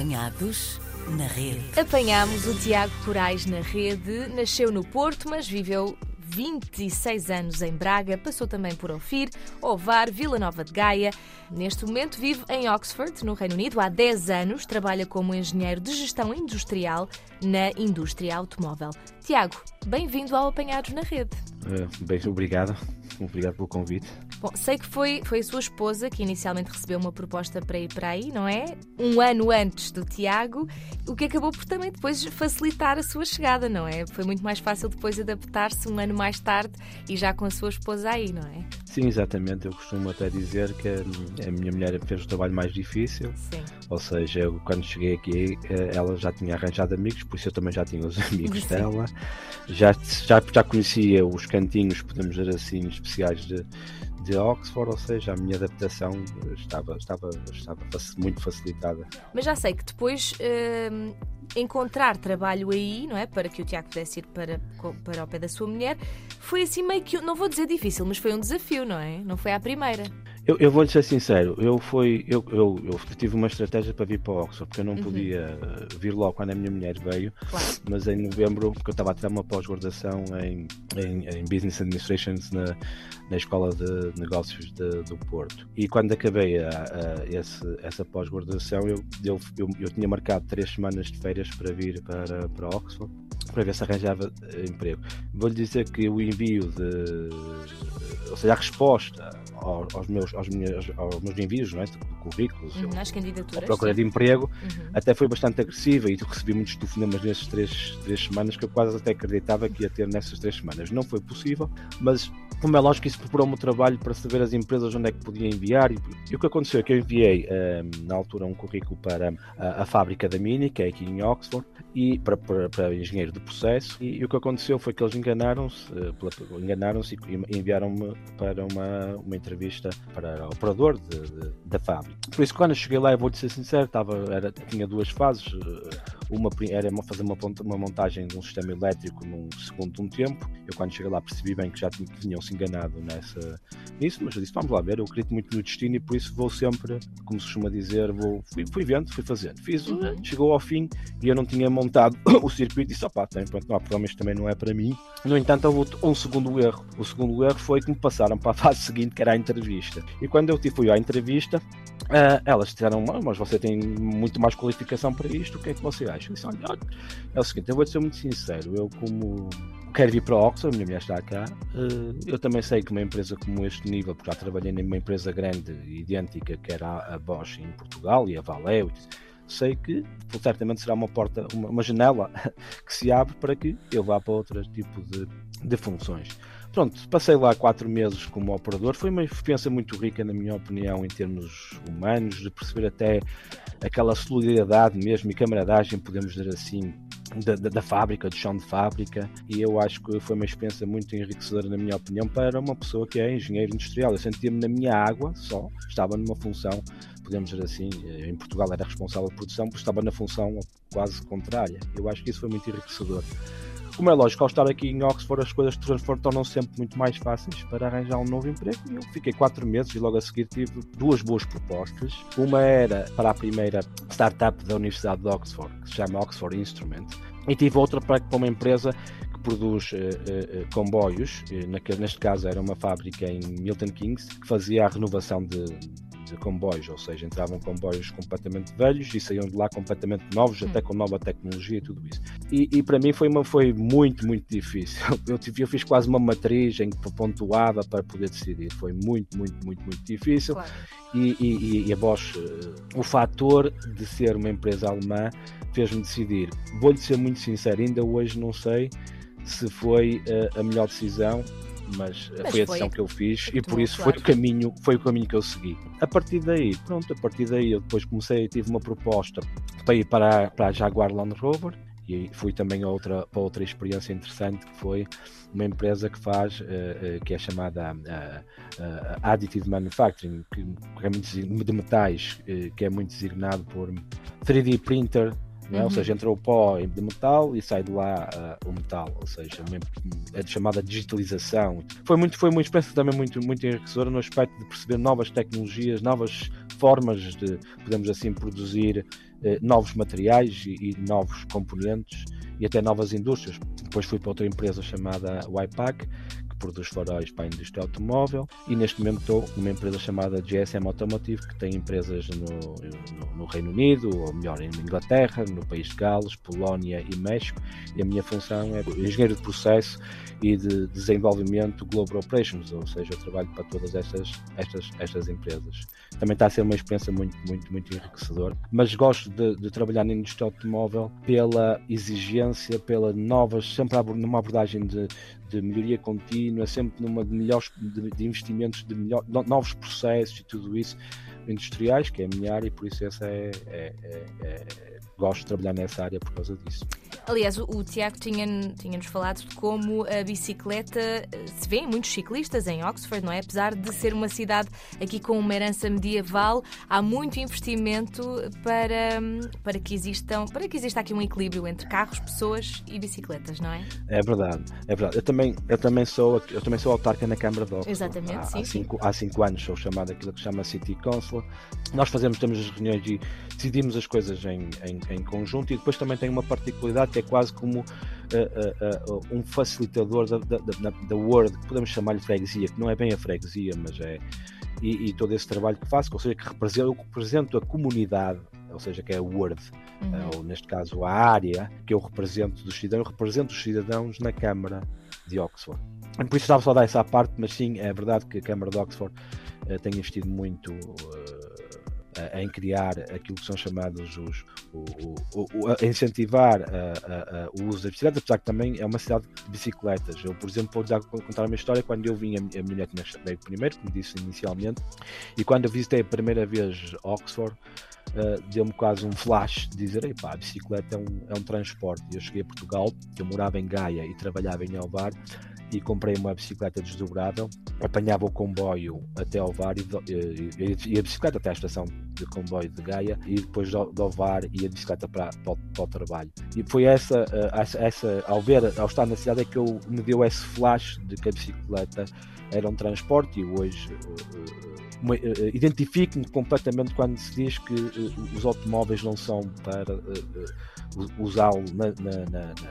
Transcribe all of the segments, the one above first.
Apanhados na rede. Apanhámos o Tiago Corais na rede. Nasceu no Porto, mas viveu 26 anos em Braga, passou também por Ofir, Ovar, Vila Nova de Gaia. Neste momento vive em Oxford, no Reino Unido, há 10 anos. Trabalha como engenheiro de gestão industrial na indústria automóvel. Tiago, bem-vindo ao Apanhados na Rede. Uh, bem, obrigado. Obrigado pelo convite. Bom, sei que foi, foi a sua esposa que inicialmente recebeu uma proposta para ir para aí, não é? Um ano antes do Tiago, o que acabou por também depois facilitar a sua chegada, não é? Foi muito mais fácil depois adaptar-se um ano mais tarde e já com a sua esposa aí, não é? Sim, exatamente. Eu costumo até dizer que a minha mulher fez o trabalho mais difícil. Sim. Ou seja, eu, quando cheguei aqui, eh, ela já tinha arranjado amigos, por isso eu também já tinha os amigos Sim. dela. Já, já, já conhecia os cantinhos, podemos dizer assim, especiais de, de Oxford, ou seja, a minha adaptação estava, estava, estava muito facilitada. Mas já sei que depois hum, encontrar trabalho aí, não é? Para que o Tiago pudesse ir para, para o pé da sua mulher, foi assim meio que, não vou dizer difícil, mas foi um desafio, não é? Não foi à primeira. Eu, eu vou-lhe ser sincero, eu, fui, eu, eu, eu, tive uma estratégia para vir para Oxford, porque eu não uhum. podia vir logo quando a minha mulher veio, claro. mas em novembro, porque eu estava a tirar uma pós-graduação em, em, em, Business Administration na, na Escola de Negócios de, do Porto. E quando acabei a, a esse, essa pós-graduação, eu, eu, eu, eu tinha marcado três semanas de férias para vir para, para Oxford para ver se arranjava eh, emprego. Vou-lhe dizer que o envio de. Ou seja, a resposta aos, meus, aos, meus, aos meus envios, não é? de currículos, uhum, candidaturas, procura de emprego, uhum. até foi bastante agressiva e recebi muitos telefonemas nestas três, três semanas que eu quase até acreditava que ia ter nessas três semanas. Não foi possível, mas como é lógico, isso preparou-me o trabalho para saber as empresas onde é que podia enviar. E, e o que aconteceu é que eu enviei, um, ehm, na altura, um currículo para a, a, fábrica da Mini, que é aqui em Oxford, e para, para, para engenheiro de processo. E, e, o que aconteceu foi que eles enganaram-se, uh, enganaram-se e enviaram-me para uma, uma entrevista para o operador da fábrica. Por isso, quando eu cheguei lá, eu vou-te ser sincero, estava, era, tinha duas fases. Uma era fazer uma, uma montagem de um sistema elétrico num segundo de um tempo. Eu, quando cheguei lá, percebi bem que já tinham-se enganado nessa, nisso, mas eu disse: vamos lá ver. Eu acredito muito no destino e por isso vou sempre, como se costuma dizer, vou, fui, fui vendo, fui fazendo. Fiz, uhum. chegou ao fim e eu não tinha montado o circuito e disse: opá, tem, pronto, não há problema, isto também não é para mim. No entanto, houve um segundo erro. O segundo erro foi que me passaram para a fase seguinte, que era a entrevista. E quando eu fui à entrevista, Uh, elas disseram, mas você tem muito mais qualificação para isto, o que é que você acha? Eu disse, olha, é o seguinte, eu vou ser muito sincero, eu como quero vir para Oxford, minha mulher está cá, uh, eu também sei que uma empresa como este nível, porque já trabalhei numa empresa grande, idêntica, que era a Bosch em Portugal e a Valeo, sei que certamente será uma porta, uma, uma janela que se abre para que eu vá para outro tipo de, de funções. Pronto, passei lá quatro meses como operador. Foi uma experiência muito rica, na minha opinião, em termos humanos, de perceber até aquela solidariedade mesmo e camaradagem, podemos dizer assim, da, da, da, fábrica, do chão de fábrica, e eu acho que foi uma experiência muito enriquecedora, na minha opinião, para uma pessoa que é engenheiro industrial. Eu sentia-me na minha água só, estava numa função, podemos dizer assim, em Portugal era responsável por produção, mas estava na função quase contrária. Eu acho que isso foi muito enriquecedor. Como é lógico, ao estar aqui em Oxford, as coisas tornam-se sempre muito mais fáceis para arranjar um novo emprego. E eu fiquei quatro meses e logo a seguir tive duas boas propostas. Uma era para a primeira startup da Universidade de Oxford, que se chama Oxford Instrument, e tive outra para uma empresa que produz uh, uh, comboios, uh, neste caso era uma fábrica em Milton Keynes, que fazia a renovação de de comboios, ou seja, entravam comboios completamente velhos e saíam de lá completamente novos, hum. até com nova tecnologia e tudo isso. E, e para mim foi, uma, foi muito, muito difícil. Eu, eu fiz quase uma matriz em que pontuava para poder decidir. Foi muito, muito, muito, muito difícil. Claro. E, e, e, a Bosch, eh, o fator de ser uma empresa alemã fez-me decidir. Vou-lhe ser muito sincero, ainda hoje não sei se foi uh, a melhor decisão mas, mas foi a decisão que eu fiz e por isso claro. foi o caminho foi o caminho que eu segui a partir daí pronto a partir daí eu depois comecei tive uma proposta para ir para, para a Jaguar Land Rover e fui também a outra, para outra experiência interessante que foi uma empresa que faz, uh, uh, que é chamada uh, Additive Manufacturing, que é de metais, que é muito designado por 3D printer é? Uhum. Ou seja, entra o pó de metal e sai de lá uh, o metal, ou seja, é de chamada digitalização. Foi muito, foi uma experiência também muito, muito enriquecedora no aspecto de perceber novas tecnologias, novas formas de, podemos assim, produzir eh, novos materiais e, e, novos componentes e até novas indústrias. Depois fui para outra empresa chamada YPAC, produz faróis para a indústria automóvel e neste momento estou numa empresa chamada GSM Automotive que tem empresas no, no, no, Reino Unido, ou melhor, em Inglaterra, no país de Gales, Polónia e México e a minha função é engenheiro de processo e de desenvolvimento Global Operations, ou seja, eu trabalho para todas estas, estas, estas empresas. Também está a ser uma experiência muito, muito, muito enriquecedora, mas gosto de, de trabalhar na indústria automóvel pela exigência, pela novas, sempre numa abordagem de, de melhoria contínua, sempre numa de melhores de, de investimentos, de melhor, novos processos e tudo isso industriais, que é a minha área, e por isso essa é, é, é, é gosto de trabalhar nessa área por causa disso. Aliás, o, o Tiago tinha-nos tinha falado de como a bicicleta eh, se vê em muitos ciclistas em Oxford, não é? Apesar de ser uma cidade aqui com uma herança medieval, há muito investimento para, para, que, existam, para que exista aqui um equilíbrio entre carros, pessoas e bicicletas, não é? É verdade, é verdade. Eu também, eu também, sou, eu também sou autarca na Câmara de Oxford. Exatamente, há, sim, há, cinco, há cinco anos sou chamado aquilo que se chama City Council. Nós fazemos, temos as reuniões e decidimos as coisas em, em, em conjunto e depois também tem uma particularidade que é quase como uh, uh, uh, um facilitador da, da, da, da Word, que podemos chamar-lhe freguesia, que não é bem a freguesia, mas é. E, e, todo esse trabalho que faço, ou seja, que represento, eu represento a comunidade, ou seja, que é a Word, uhum. ou neste caso a área que eu represento dos cidadãos, eu represento os cidadãos na Câmara de Oxford. Por isso estava só a dar essa parte, mas sim, é verdade que a Câmara de Oxford tem investido muito em criar aquilo que são chamados os. O, o, o, a incentivar o uso da bicicleta, apesar que também é uma cidade de bicicletas. Eu, por exemplo, vou contar uma história quando eu vim, a, a minha neto primeiro, como disse inicialmente, e quando eu visitei a primeira vez Oxford. Uh, deu-me quase um flash de dizer: a bicicleta é um, é um transporte. Eu cheguei a Portugal, eu morava em Gaia e trabalhava em Alvar, e comprei uma bicicleta desdobrável, apanhava o comboio até ao VAR e, e, e, a bicicleta até à estação de comboio de Gaia e depois do, do VAR e a bicicleta para, para, para, o trabalho. E foi essa, eh, essa, ao ver, ao estar na cidade, é que eu me deu esse flash de que a bicicleta era um transporte e hoje uh, uh, identifico-me completamente quando se diz que os automóveis não são para usá-lo na, na,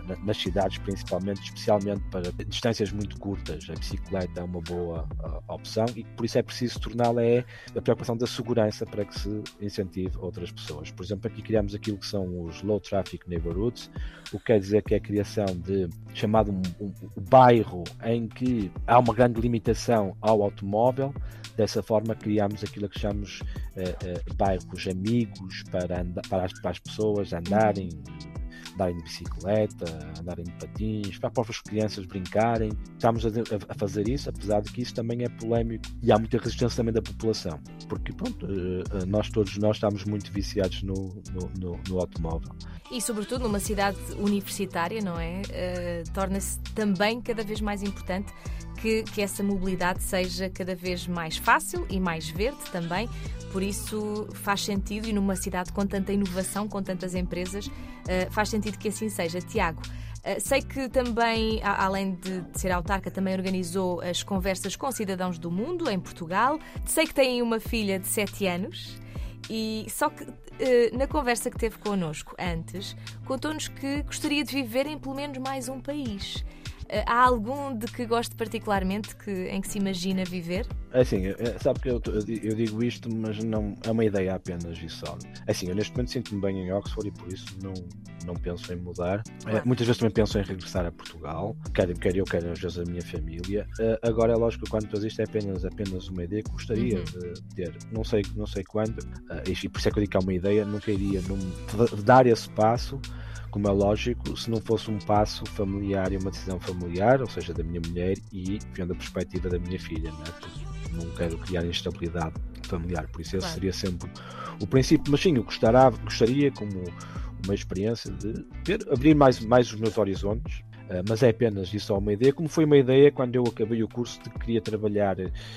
na, nas cidades, principalmente, especialmente para distâncias muito curtas. A bicicleta é uma boa opção e por isso é preciso torná-la é a preocupação da segurança para que se incentive outras pessoas. Por exemplo, aqui criamos aquilo que são os Low Traffic Neighborhoods, o que quer dizer que é a criação de chamado um, um, um bairro em que há uma grande limitação ao automóvel. Dessa forma, criamos aquilo que chamamos uh, uh, bairros amigos para, para, as, para as pessoas andarem andarem de bicicleta, andarem de patins, para as próprias crianças brincarem. Estamos a, a, fazer isso, apesar de que isso também é polémico e há muita resistência também da população, porque pronto, eh, nós todos nós estamos muito viciados no, no, no, no automóvel. E sobretudo numa cidade universitária, não é? Uh, Torna-se também cada vez mais importante que, que essa mobilidade seja cada vez mais fácil e mais verde também. Por isso faz sentido, e numa cidade com tanta inovação, com tantas empresas, uh, faz sentido que assim seja. Tiago, uh, sei que também, além de ser autarca, também organizou as conversas com cidadãos do mundo em Portugal. Sei que tem uma filha de 7 anos. E só que uh, na conversa que teve connosco antes, contou-nos que gostaria de viver em pelo menos mais um país. Eh, há algum de que goste particularmente que, em que se imagina viver? É assim, é, sabe que eu, eu, digo isto, mas não é uma ideia apenas e só. É assim, eu neste momento sinto-me bem em Oxford e por isso não, não penso em mudar. É, muitas vezes também penso em regressar a Portugal, quer, eu, quer às vezes a minha família. Uh, agora é lógico que quando isto é apenas, apenas uma ideia que gostaria uhum. de ter. Não sei, não sei quando, uh, e por isso é que eu digo que é uma ideia, nunca iria num, dar esse passo como é lógico, se não fosse um passo familiar e uma decisão familiar, ou seja, da minha mulher e vendo a perspectiva da minha filha, não, é? Porque não quero criar instabilidade familiar, por isso esse claro. seria sempre o princípio. Mas sim, eu gostaria, gostaria como uma experiência de ter, abrir mais, mais os meus horizontes mas é apenas isso uma ideia, como foi uma ideia quando eu acabei o curso de que queria trabalhar,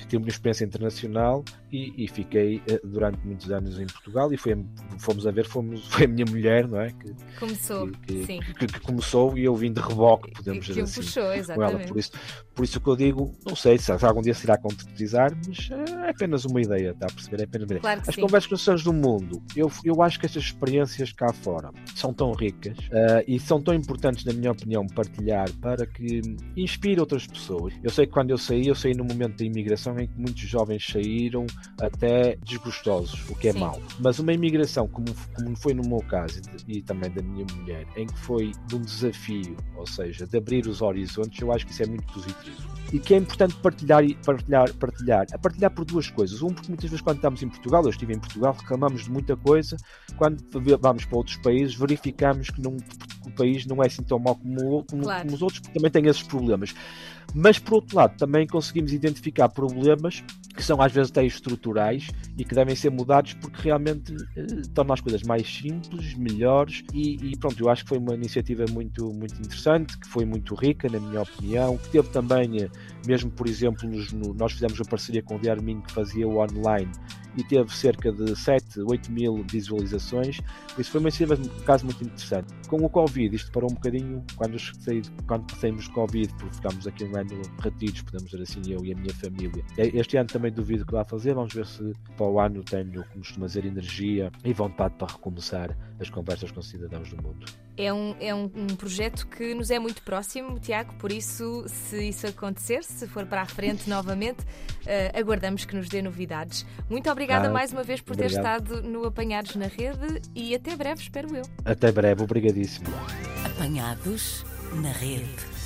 ter uma experiência internacional e, e fiquei uh, durante muitos anos em Portugal e foi, fomos a ver, fomos, foi a minha mulher, não é? Que, começou, que, sim. Que, que, começou e eu vim de reboque, podemos dizer assim. Puxou, exatamente. Ela, por, isso, Por isso que eu digo, não sei se algum dia se irá concretizar, mas é apenas uma ideia, está a perceber? É apenas uma ideia. Claro As sim. conversas do mundo, eu, eu acho que estas experiências cá fora são tão ricas uh, e são tão importantes, na minha opinião, partilhar para que inspire outras pessoas. Eu sei que quando eu saí, eu saí num momento da imigração em que muitos jovens saíram até desgostosos, o que é Sim. mau. Mas uma imigração, como, como foi no meu caso e também da minha mulher, em que foi de um desafio, ou seja, de abrir os horizontes, eu acho que isso é muito positivo. E que é importante partilhar, e- partilhar, partilhar. A partilhar por duas coisas. Um, porque muitas vezes quando estamos em Portugal, eu estive em Portugal, reclamamos de muita coisa. Quando vamos para outros países, verificamos que, não, que o país não é assim tão mau como, como, Claro. como os outros, porque também tem esses problemas. Mas, por outro lado, também conseguimos identificar problemas que são às vezes até estruturais e que devem ser mudados porque realmente eh, tornam as coisas mais simples, melhores e, e pronto, eu acho que foi uma iniciativa muito, muito interessante, que foi muito rica, na minha opinião, que teve também, eh, mesmo por exemplo, nos- no- nós fizemos uma parceria com o Diarmin que fazia o online e teve cerca de 7, 8 mil visualizações, por isso foi uma iniciativa, um caso muito interessante. Com o Covid, isto parou um bocadinho quando, saí- quando saímos do Covid, porque ficámos aqui um ano retidos, podemos dizer assim, eu e a minha família. Este ano também duvido que vá fazer, vamos ver se para o ano tenho, como costuma dizer, energia e vontade para recomeçar as conversas com cidadãos do mundo. É um, é um, um projeto que nos é muito próximo, Tiago, por isso, se isso acontecer, se for para a frente novamente, eh, aguardamos que nos dê novidades. Muito obrigada Ah, mais uma vez por ter obrigado. estado no Apanhados na Rede e até breve, espero eu. Até breve, obrigadíssimo. Apanhados na rede.